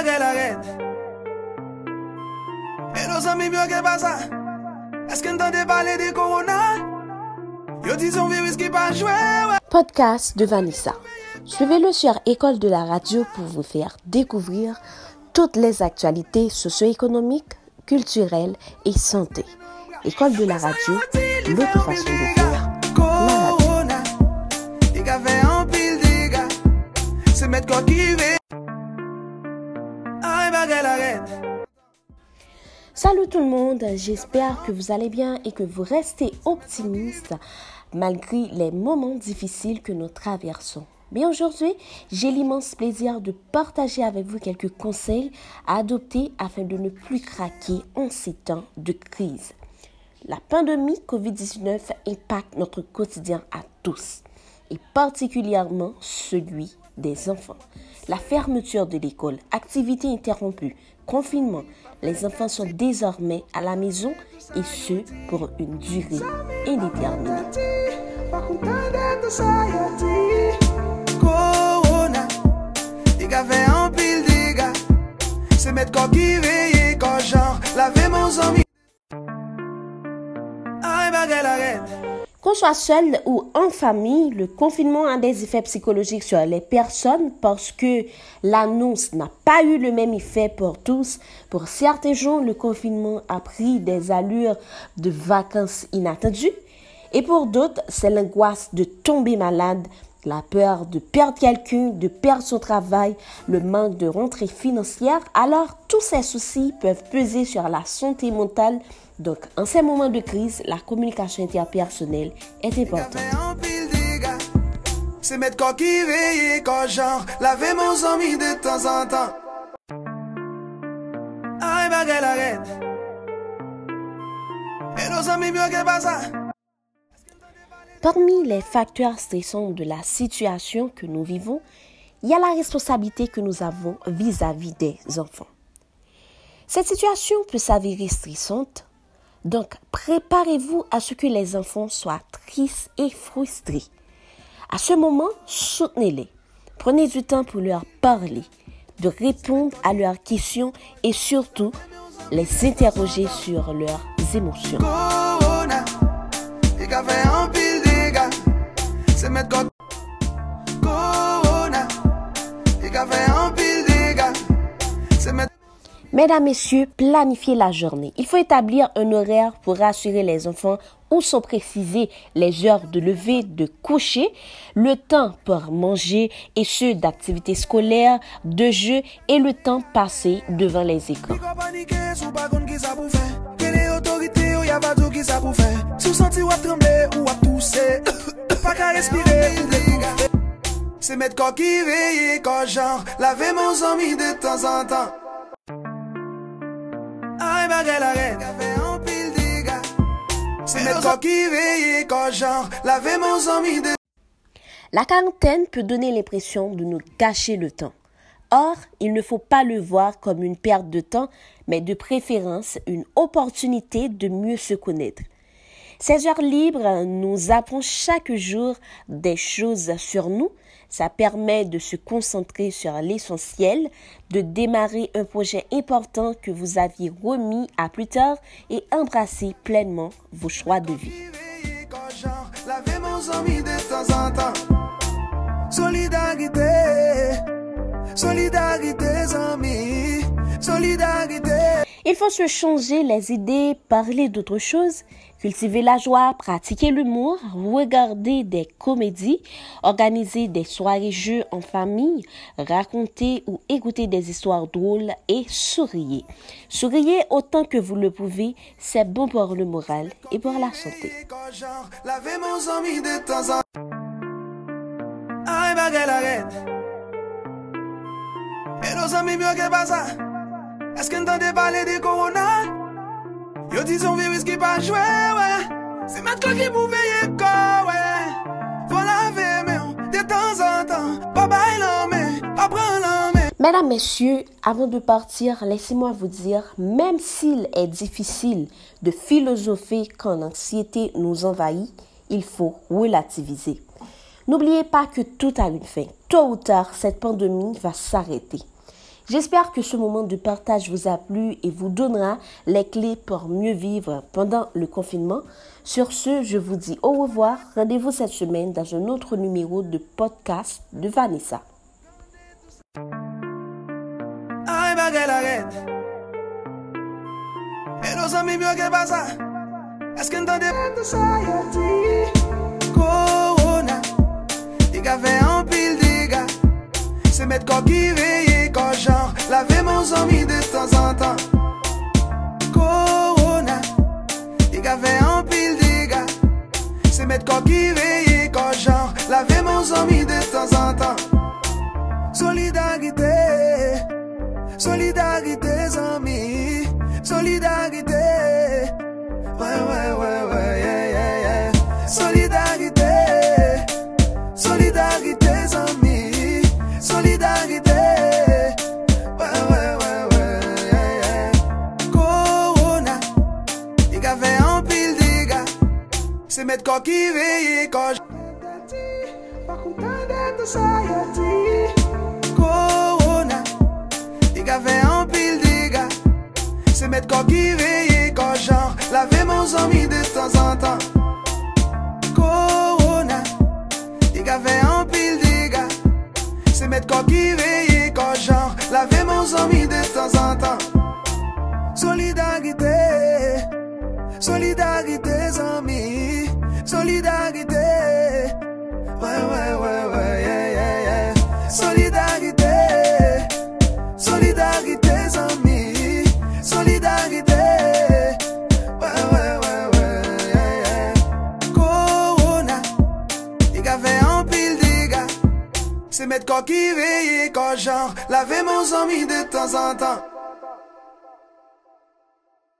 E pale de Yo virus. Podcast de Vanessa. Suivez-le sur École de la radio pour vous faire découvrir toutes les actualités socio-économiques, culturelles et santé. École de la radio, l'autre façon de faire. Salut tout le monde, j'espère que vous allez bien et que vous restez optimiste malgré les moments difficiles que nous traversons. Mais aujourd'hui, j'ai l'immense plaisir de partager avec vous quelques conseils à adopter afin de ne plus craquer en ces temps de crise. La pandémie COVID-19 impacte notre quotidien à tous et particulièrement celui des enfants. La fermeture de l'école, activités interrompues, confinement, les enfants sont désormais à la maison et ce pour une durée indéterminée. Qu'on soit seul ou en famille, le confinement a des effets psychologiques sur les personnes parce que l'annonce n'a pas eu le même effet pour tous. Pour certains gens, le confinement a pris des allures de vacances inattendues. Et pour d'autres, c'est l'angoisse de tomber malade, la peur de perdre quelqu'un, de perdre son travail, le manque de rentrée financière. Alors, tous ces soucis peuvent peser sur la santé mentale. Donc, en ces moments de crise, la communication interpersonnelle est importante. fe an pil dega Se met kon ki veye kon jan Lave mon zami de tan an tan Ay bagay la red E nos ami myo ke pa sa Parmi les facteurs stressants de la situation que nous vivons, il y a la responsabilité que nous avons vis-à-vis des enfants. Cette situation peut s'avérer stressante, donc préparez-vous à ce que les enfants soient tristes et frustrés. À ce moment, soutenez-les. Prenez du temps pour leur parler, de répondre à leurs questions et surtout les interroger sur leurs émotions. Corona. Met Mesdames, Messieurs, planifiez la journée. Il faut établir un horaire pour rassurer les enfants où sont précisées les heures de lever, de coucher, le temps pour manger et ceux d'activités scolaires, de jeux et le temps passé devant les écrans. La quarantaine peut donner l'impression de nous gâcher le temps. Or, il ne faut pas le voir comme une perte de temps, mais de préférence une opportunité de mieux se connaître. Ces heures libres nous apprennent chaque jour des choses sur nous. Ça permet de se concentrer sur l'essentiel, de démarrer un projet important que vous aviez remis à plus tard et embrasser pleinement vos choix de vie. Il faut se changer les idées, parler d'autre chose, cultiver la joie, pratiquer l'humour, regarder des comédies, organiser des soirées-jeux en famille, raconter ou écouter des histoires drôles et souriez. Souriez autant que vous le pouvez, c'est bon pour le moral et pour la santé. mon zami de tan Yo Mesdames, Messieurs, avant de partir, laissez-moi vous dire, même s'il est difficile de philosopher quand l'anxiété nous envahit, il faut relativiser. N'oubliez pas que tout a une fin. Tôt ou tard, cette pandémie va s'arrêter. J'espère que ce moment de partage vous a plu et vous donnera les clés pour mieux vivre pendant le confinement. Sur ce, je vous dis au revoir. Rendez-vous cette semaine dans un autre numéro de podcast de Vanessa. Se met ko ki veye ko jan Lave mon zomi de tan an tan Korona Di ka ve an pil diga Se met ko ki veye ko jan Lave mon zomi de tan an tan Solidarite Solidarite zomi Solidarite C'est mettre quoi qui veille quand. Corona. Il a fait un pile de gars. C'est mettre quoi qui veille quand genre. Laver mon zombie de temps en temps. Corona. Il a fait un pile de gars. Se met ko ki veye ko jan Lave mon zomi de tan an tan Solidarite Solidarite zomi Solidarite Ouais ouais ouais ouais yeah yeah yeah. Solidarite Solidarite zomi Solidarite Ouais ouais ouais ouais yeah yeah. Corona. Il a fait un pile de gars Se met ko ki veye ko jan Lave mon zomi de tan an tan